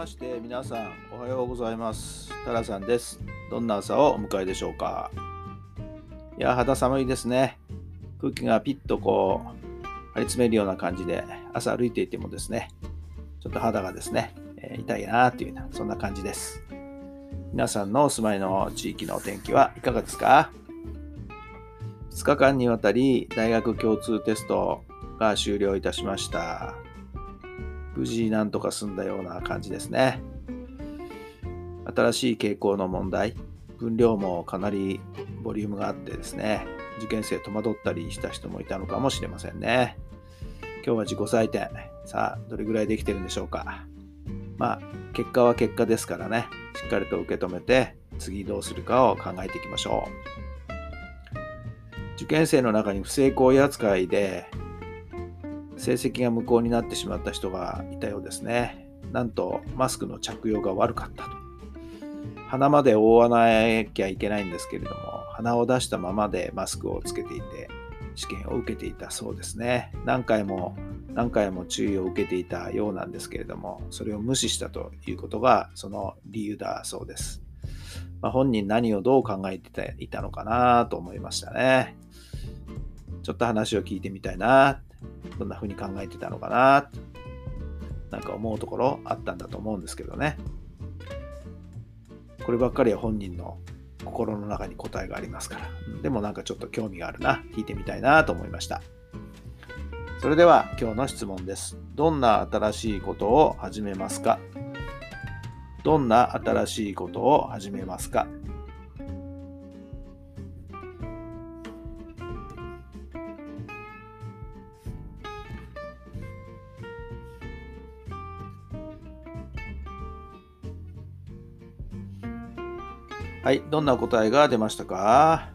まして皆さんおはようございます。タラさんです。どんな朝をお迎えでしょうか？いや肌寒いですね。空気がピッとこう張り詰めるような感じで朝歩いていてもですねちょっと肌がですね、えー痛いなっていうようなそんな感じです。皆さんのお住まいの地域のお天気はいかがですか？2日間にわたり大学共通テストが終了いたしました。無事なんとか済んだような感じですね。新しい傾向の問題。分量もかなりボリュームがあってですね。受験生戸惑ったりした人もいたのかもしれませんね。今日は自己採点。さあどれぐらいできてるんでしょうか。まあ結果は結果ですからね。しっかりと受け止めて次どうするかを考えていきましょう。受験生の中に不成功扱いで成績が無効になってしまった人がいたようですね。なんとマスクの着用が悪かったと。鼻まで覆わなきゃいけないんですけれども鼻を出したままでマスクをつけていて試験を受けていたそうですね。何回も何回も注意を受けていたようなんですけれどもそれを無視したということがその理由だそうです、まあ、本人何をどう考えていたのかなと思いましたね。ちょっと話を聞いてみたいな。どんな風に考えてたのかななんか思うところあったんだと思うんですけどね。こればっかりは本人の心の中に答えがありますから。でもなんかちょっと興味があるな聞いてみたいなと思いました。それでは今日の質問です。どんな新しいことを始めますか？どんな新しいことを始めますか？はい、どんな答えが出ましたか？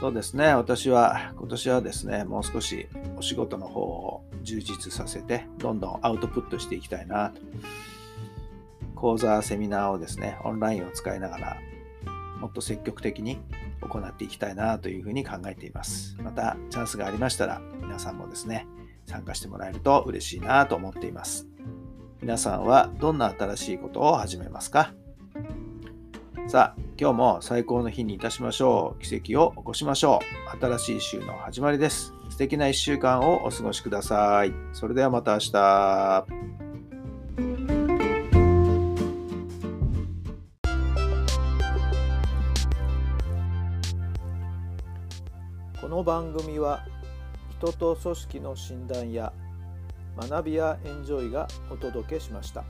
そうですね、私は今年はですね、もう少しお仕事の方を充実させて、どんどんアウトプットしていきたいなと。講座、セミナーをですね、オンラインを使いながら、もっと積極的に行っていきたいなというふうに考えています。また、チャンスがありましたら、皆さんもですね、参加してもらえると嬉しいなと思っています。皆さんはどんな新しいことを始めますか？さあ、今日も最高の日にいたしましょう。奇跡を起こしましょう。新しい週の始まりです。素敵な1週間をお過ごしください。それではまた明日。この番組は人と組織の診断や学びやエンジョイがお届けしました。